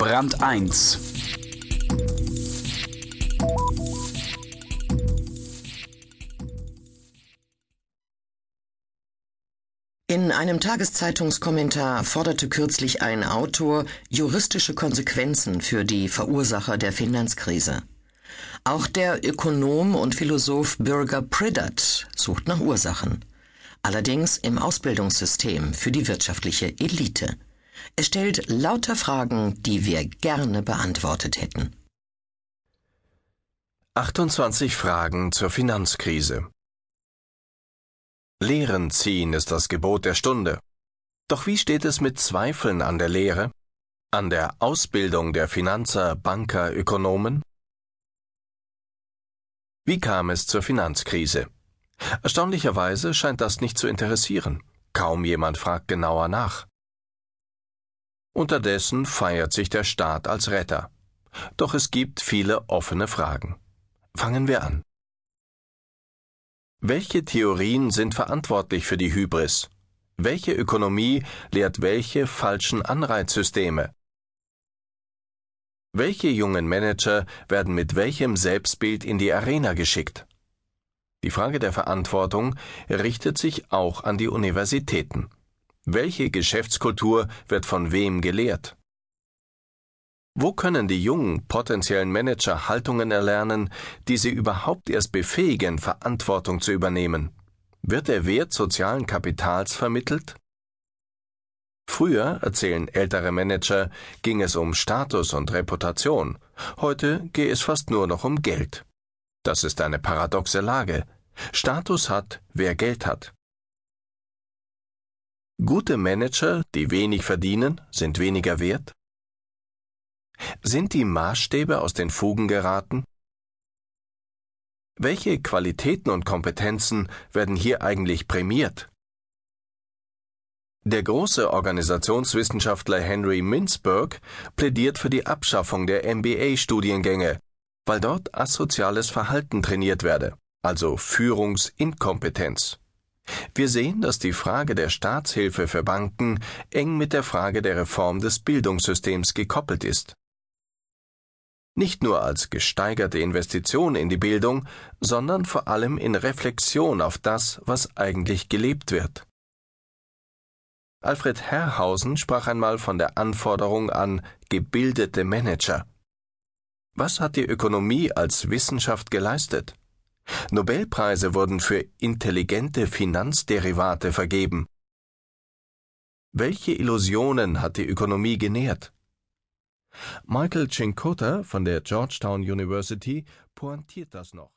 Brand 1 In einem Tageszeitungskommentar forderte kürzlich ein Autor juristische Konsequenzen für die Verursacher der Finanzkrise. Auch der Ökonom und Philosoph Bürger Priddert sucht nach Ursachen. Allerdings im Ausbildungssystem für die wirtschaftliche Elite. Es stellt lauter Fragen, die wir gerne beantwortet hätten. 28 Fragen zur Finanzkrise. Lehren ziehen ist das Gebot der Stunde. Doch wie steht es mit Zweifeln an der Lehre? An der Ausbildung der Finanzer, Banker, Ökonomen? Wie kam es zur Finanzkrise? Erstaunlicherweise scheint das nicht zu interessieren. Kaum jemand fragt genauer nach. Unterdessen feiert sich der Staat als Retter. Doch es gibt viele offene Fragen. Fangen wir an. Welche Theorien sind verantwortlich für die Hybris? Welche Ökonomie lehrt welche falschen Anreizsysteme? Welche jungen Manager werden mit welchem Selbstbild in die Arena geschickt? Die Frage der Verantwortung richtet sich auch an die Universitäten. Welche Geschäftskultur wird von wem gelehrt? Wo können die jungen potenziellen Manager Haltungen erlernen, die sie überhaupt erst befähigen, Verantwortung zu übernehmen? Wird der Wert sozialen Kapitals vermittelt? Früher, erzählen ältere Manager, ging es um Status und Reputation. Heute gehe es fast nur noch um Geld. Das ist eine paradoxe Lage. Status hat, wer Geld hat. Gute Manager, die wenig verdienen, sind weniger wert? Sind die Maßstäbe aus den Fugen geraten? Welche Qualitäten und Kompetenzen werden hier eigentlich prämiert? Der große Organisationswissenschaftler Henry Mintzberg plädiert für die Abschaffung der MBA-Studiengänge, weil dort asoziales Verhalten trainiert werde, also Führungsinkompetenz. Wir sehen, dass die Frage der Staatshilfe für Banken eng mit der Frage der Reform des Bildungssystems gekoppelt ist. Nicht nur als gesteigerte Investition in die Bildung, sondern vor allem in Reflexion auf das, was eigentlich gelebt wird. Alfred Herrhausen sprach einmal von der Anforderung an gebildete Manager. Was hat die Ökonomie als Wissenschaft geleistet? Nobelpreise wurden für intelligente Finanzderivate vergeben. Welche Illusionen hat die Ökonomie genährt? Michael Cincota von der Georgetown University pointiert das noch.